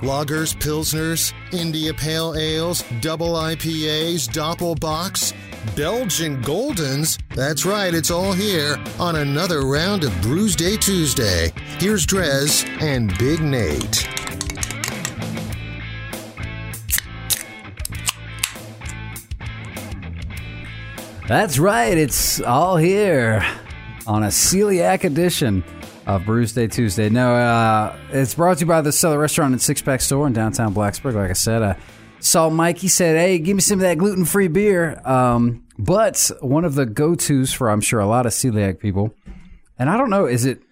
Lagers, Pilsners, India Pale Ales, Double IPAs, Doppelbocks, Belgian Goldens. That's right, it's all here on another round of Brews Day Tuesday. Here's Drez and Big Nate. That's right. It's all here on a celiac edition of Brews Day Tuesday. No, uh, it's brought to you by the Cellar Restaurant and Six Pack Store in downtown Blacksburg. Like I said, I saw Mike. He said, "Hey, give me some of that gluten free beer." Um, but one of the go tos for I'm sure a lot of celiac people, and I don't know, is it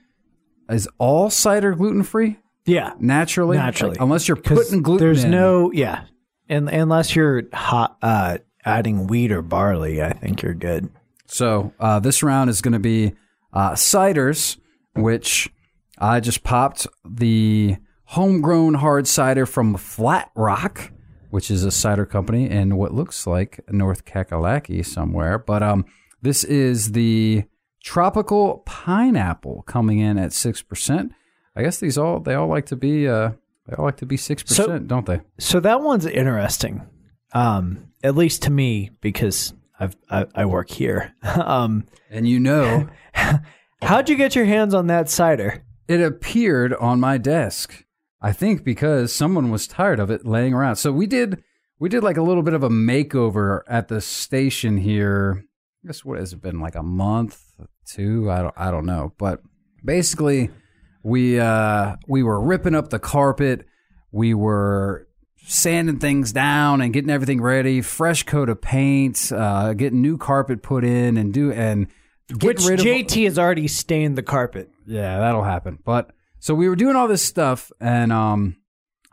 is all cider gluten free Yeah, naturally? naturally. Like, unless you're putting gluten. There's in. no yeah, and unless you're hot, uh, adding wheat or barley, I think you're good. So uh, this round is going to be uh, ciders, which I just popped the homegrown hard cider from Flat Rock, which is a cider company in what looks like North Kakalaki somewhere. But um, this is the tropical pineapple coming in at six percent. I guess these all they all like to be uh, they all like to be six percent, don't they? So that one's interesting, um, at least to me because I've I, I work here. um, And you know. how'd you get your hands on that cider? It appeared on my desk. I think because someone was tired of it laying around. So we did we did like a little bit of a makeover at the station here. I guess what has it been like a month, two? I don't I don't know. But basically we uh we were ripping up the carpet. We were sanding things down and getting everything ready, fresh coat of paint, uh getting new carpet put in and do and Which rid of JT has already stained the carpet. yeah, that'll happen. But so we were doing all this stuff, and um,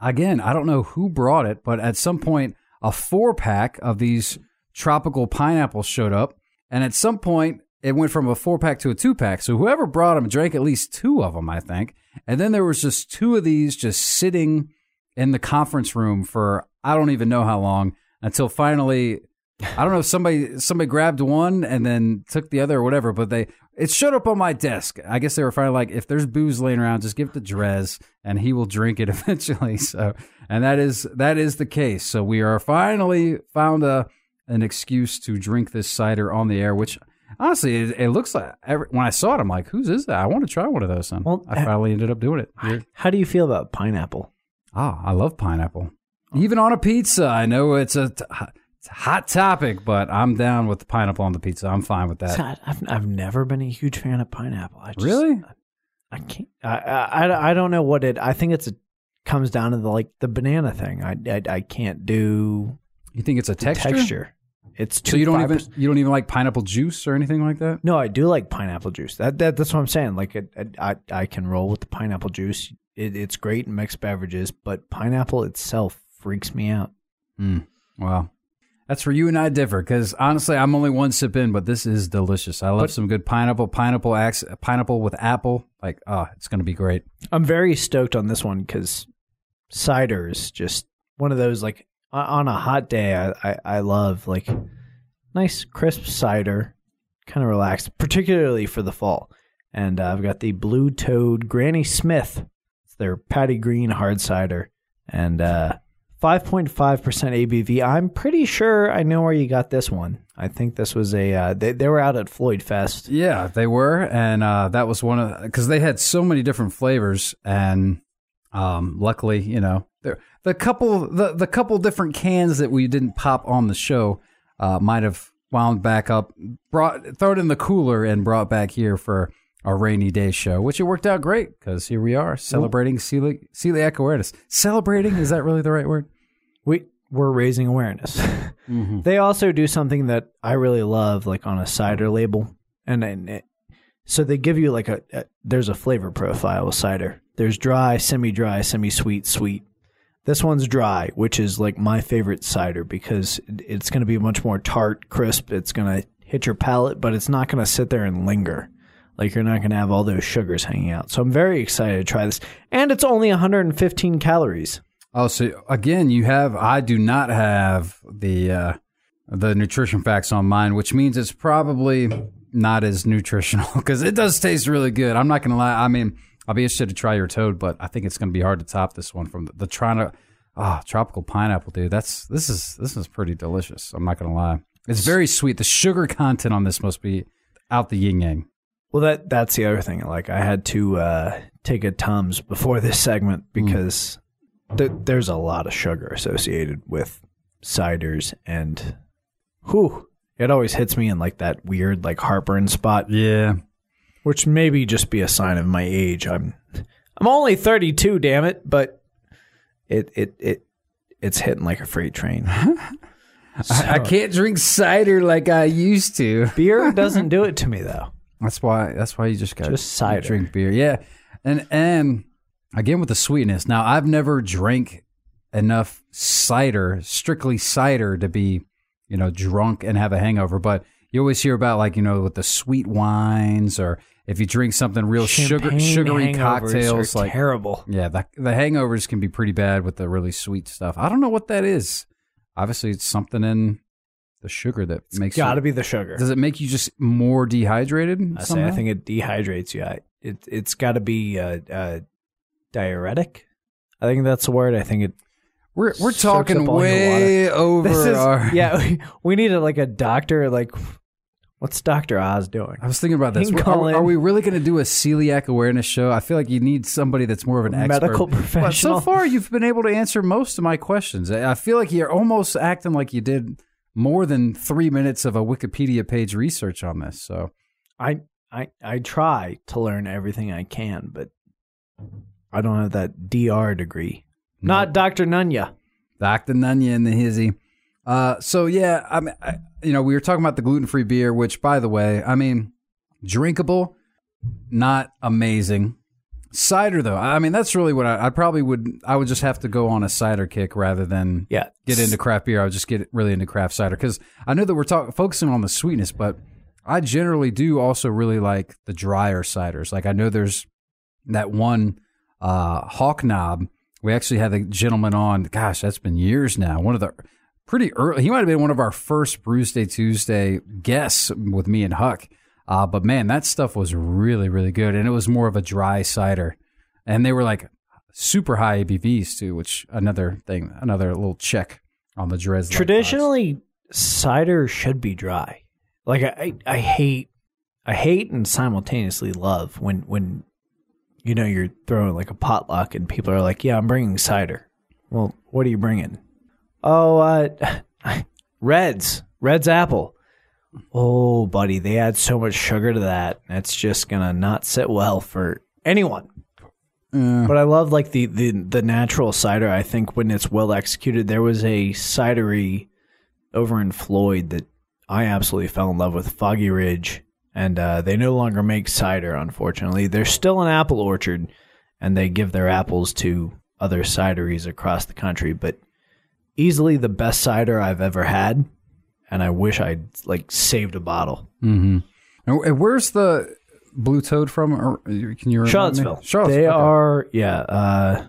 again, I don't know who brought it, but at some point, a four pack of these tropical pineapples showed up, and at some point, it went from a four pack to a two pack. So whoever brought them drank at least two of them, I think, and then there was just two of these just sitting in the conference room for I don't even know how long until finally. I don't know if somebody somebody grabbed one and then took the other or whatever, but they it showed up on my desk. I guess they were finally like, if there's booze laying around, just give it to Drez and he will drink it eventually. So, and that is that is the case. So we are finally found a an excuse to drink this cider on the air, which honestly it, it looks like every, when I saw it, I'm like, whose is that? I want to try one of those. Son. Well, I finally ended up doing it. You're- How do you feel about pineapple? Ah, I love pineapple. Even on a pizza, I know it's a, t- it's a hot topic, but I'm down with the pineapple on the pizza. I'm fine with that. God, I've I've never been a huge fan of pineapple. I just, Really? I can't. I, I I don't know what it. I think it's a comes down to the like the banana thing. I I, I can't do You think it's a texture? texture. It's too So you don't even you don't even like pineapple juice or anything like that? No, I do like pineapple juice. That, that that's what I'm saying. Like it, it, I I can roll with the pineapple juice. It, it's great in mixed beverages, but pineapple itself freaks me out. Mm, wow. That's where you and I differ because honestly, I'm only one sip in, but this is delicious. I love But- some good pineapple, pineapple, ax- pineapple with apple. Like, ah, it's going to be great. I'm very stoked on this one because cider is just one of those like on a hot day. I I, I love like nice crisp cider, kind of relaxed, particularly for the fall. And uh, I've got the Blue Toad Granny Smith. It's their Patty Green hard cider, and uh, 5.5% ABV. I'm pretty sure I know where you got this one. I think this was a uh, they they were out at Floyd Fest. Yeah, they were, and uh, that was one of because they had so many different flavors, and um, luckily, you know, the couple the the couple different cans that we didn't pop on the show uh, might have wound back up, brought throw it in the cooler, and brought back here for our rainy day show, which it worked out great because here we are celebrating celiac, celiac awareness. Celebrating is that really the right word? we we're raising awareness. Mm-hmm. They also do something that I really love, like on a cider label, and, and it, so they give you like a, a there's a flavor profile with cider. There's dry, semi-dry, semi-sweet, sweet. This one's dry, which is like my favorite cider because it's going to be much more tart, crisp. It's going to hit your palate, but it's not going to sit there and linger. Like you're not going to have all those sugars hanging out. So I'm very excited to try this, and it's only 115 calories. Oh, so again, you have I do not have the uh, the nutrition facts on mine, which means it's probably not as nutritional because it does taste really good. I'm not gonna lie. I mean, I'll be interested to try your toad, but I think it's going to be hard to top this one from the, the trying to ah tropical pineapple, dude. That's this is this is pretty delicious. I'm not going to lie. It's very sweet. The sugar content on this must be out the yin yang. Well, that that's the other thing. Like, I had to uh, take a Tums before this segment because th- there's a lot of sugar associated with ciders, and whew, it always hits me in like that weird like heartburn spot, Yeah. which maybe just be a sign of my age. I'm I'm only 32, damn it, but it it it it's hitting like a freight train. I, I can't drink cider like I used to. Beer doesn't do it to me though. That's why. That's why you just got Just cider. drink beer. Yeah, and and again with the sweetness. Now I've never drank enough cider, strictly cider, to be you know drunk and have a hangover. But you always hear about like you know with the sweet wines or if you drink something real sugar sugary cocktails like terrible. yeah the, the hangovers can be pretty bad with the really sweet stuff. I don't know what that is. Obviously, it's something in the sugar that makes Got to be the sugar. Does it make you just more dehydrated? I say I think it dehydrates you. I, it it's got to be uh, uh, diuretic. I think that's the word. I think it. We're we're talking way over This is our. yeah. We, we need a, like a doctor. Like, what's Doctor Oz doing? I was thinking about this. You Are, are we really going to do a celiac awareness show? I feel like you need somebody that's more of an expert. Medical But professional. so far, you've been able to answer most of my questions. I feel like you're almost acting like you did more than three minutes of a Wikipedia page research on this. So I I I try to learn everything I can, but I don't have that DR degree. Not Doctor Nunya. Dr. Nunya and the hizzy. Uh, so yeah, I mean, I, you know, we were talking about the gluten free beer, which, by the way, I mean, drinkable, not amazing. Cider, though, I mean, that's really what I, I probably would. I would just have to go on a cider kick rather than Yeah. get into craft beer. I would just get really into craft cider because I know that we're talking focusing on the sweetness, but I generally do also really like the drier ciders. Like I know there's that one uh, Hawk Knob. We actually had the gentleman on. Gosh, that's been years now. One of the pretty early. He might have been one of our first Brews Day Tuesday guests with me and Huck. Uh, but man, that stuff was really really good, and it was more of a dry cider, and they were like super high ABVs too, which another thing, another little check on the. Lightbox. Traditionally, cider should be dry. Like I, I hate, I hate and simultaneously love when when you know you're throwing like a potluck and people are like, "Yeah, I'm bringing cider." Well, what are you bringing? Oh, uh, Reds, Reds apple. Oh, buddy, they add so much sugar to that. That's just gonna not sit well for anyone. But I love like the, the the natural cider. I think when it's well executed, there was a cidery over in Floyd that I absolutely fell in love with, Foggy Ridge, and uh, they no longer make cider. Unfortunately, they're still an apple orchard, and they give their apples to other cideries across the country. But easily the best cider I've ever had, and I wish I'd like saved a bottle. Mm-hmm. And and where's the blue toad from? Or can you remind me? Charlottesville. Charlottesville. They okay. are yeah. Uh,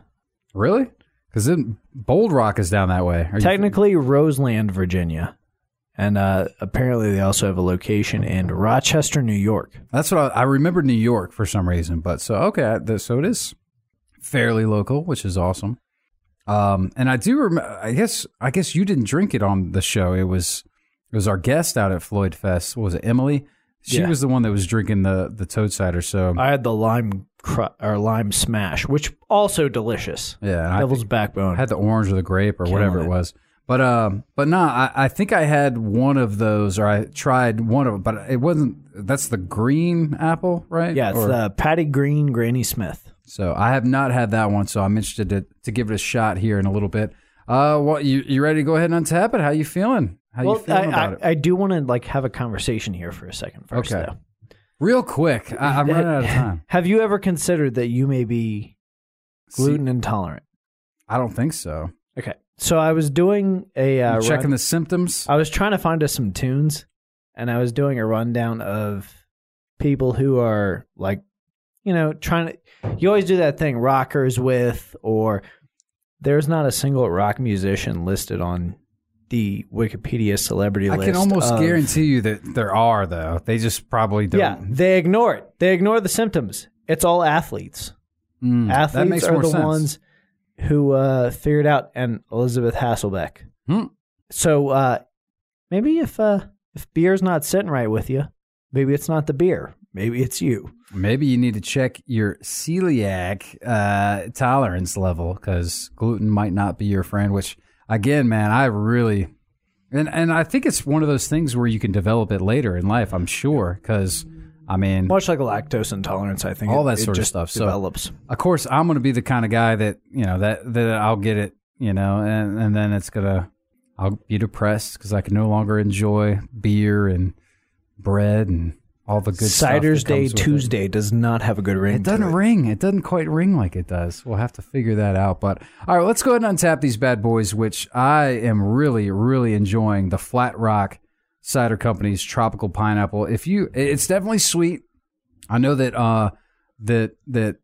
really because then Bold Rock is down that way. Are you- technically Roseland, Virginia, and uh, apparently they also have a location in Rochester, New York. that's what I, I remembered New York for some reason. But so okay, so it is fairly local, which is awesome. Um, and I do remember. I guess I guess you didn't drink it on the show. It was it was our guest out at Floyd Fest. What was it Emily? She Yeah. was the one that was drinking the the toad cider. So I had the lime cru- or lime smash, which also delicious. yeah, and I Devil's backbone. had the orange or the grape or whatever it it. was. But um, but no, I, I think I had one of those, or I tried one of them, but it wasn't. That's the green apple, right? yeah, it's Or- the Patty Green Granny Smith. so I have not had that one, so I'm interested to to give it a shot here in a little bit. Uh, what you you ready to go ahead and untap it? How you feeling? How well, you feeling I, about I, it? I do want to like have a conversation here for a second first. Okay. though. Real quick, I, I'm running out of time. Have you ever considered that you may be gluten intolerant? I don't think so. Okay, so I was doing a uh, checking run- the symptoms. I was trying to find us some tunes, and I was doing a rundown of people who are like, you know, trying to. You always do that thing, rockers with, or there's not a single rock musician listed on the Wikipedia celebrity list. I list. can almost of- guarantee you that there are though. They just probably don't. Yeah, they ignore it. They ignore the symptoms. It's all athletes. Mm, that Athletes makes are more the sense. ones who uh, figured out, and Elisabeth Hasselbeck. Hmm. So uh, maybe if uh, if beer's not sitting right with you, maybe it's not the beer. Maybe it's you. Maybe you need to check your celiac uh, tolerance level because gluten might not be your friend. Which, again, man, I really and and I think it's one of those things where you can develop it later in life. I'm sure because I mean, Much like a lactose intolerance, I think All it- that sort of stuff. So- develops. of course, I'm going to be the kind of guy that you know that that I'll get it, you know, and and then it's gonna I'll be depressed because I can no longer enjoy beer and bread and all the good Cider's Day with it. Tuesday does not have a good ring. It doesn't it. ring. It doesn't quite ring like it does. We'll have to figure that out. But all right, let's go ahead and untap these bad boys, which I am really, really enjoying. The Flat Rock Cider Company's tropical pineapple. If you, it's definitely sweet. I know that uh that that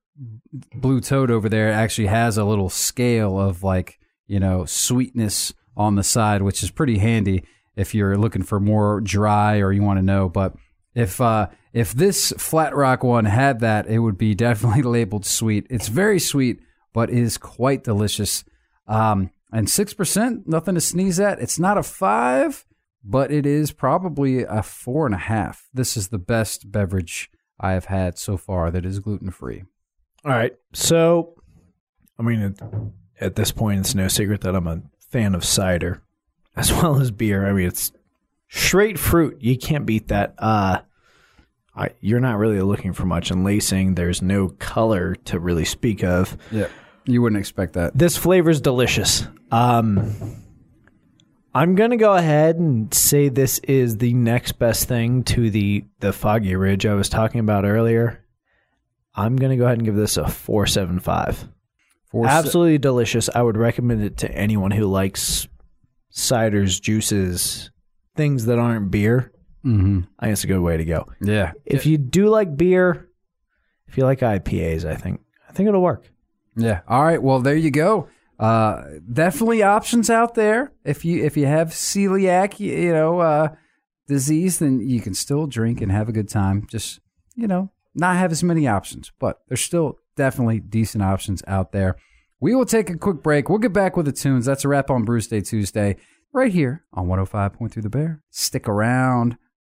Blue Toad over there actually has a little scale of like you know sweetness on the side, which is pretty handy if you're looking for more dry or you want to know. But if uh, if this Flat Rock one had that, it would be definitely labeled sweet. It's very sweet, but is quite delicious. Um, and six percent, nothing to sneeze at. It's not a five, but it is probably a four and a half. This is the best beverage I have had so far that is gluten free. All right. So, I mean, it, at this point, it's no secret that I'm a fan of cider as well as beer. I mean, it's straight fruit. You can't beat that. Uh, I, you're not really looking for much in lacing. There's no color to really speak of. Yeah, you wouldn't expect that. This flavor's delicious. Um, I'm gonna go ahead and say this is the next best thing to the the Foggy Ridge I was talking about earlier. I'm gonna go ahead and give this a four seven five. Four se- Absolutely delicious. I would recommend it to anyone who likes ciders, juices, things that aren't beer. Mhm. I think it's a good way to go. Yeah. If you do like beer, if you like IPAs, I think I think it'll work. Yeah. All right. Well, there you go. Uh, definitely options out there. If you if you have celiac, you, you know, uh, disease, then you can still drink and have a good time. Just you know, not have as many options, but there's still definitely decent options out there. We will take a quick break. We'll get back with the tunes. That's a wrap on Brews Day Tuesday, right here on 105.3 The Bear. Stick around.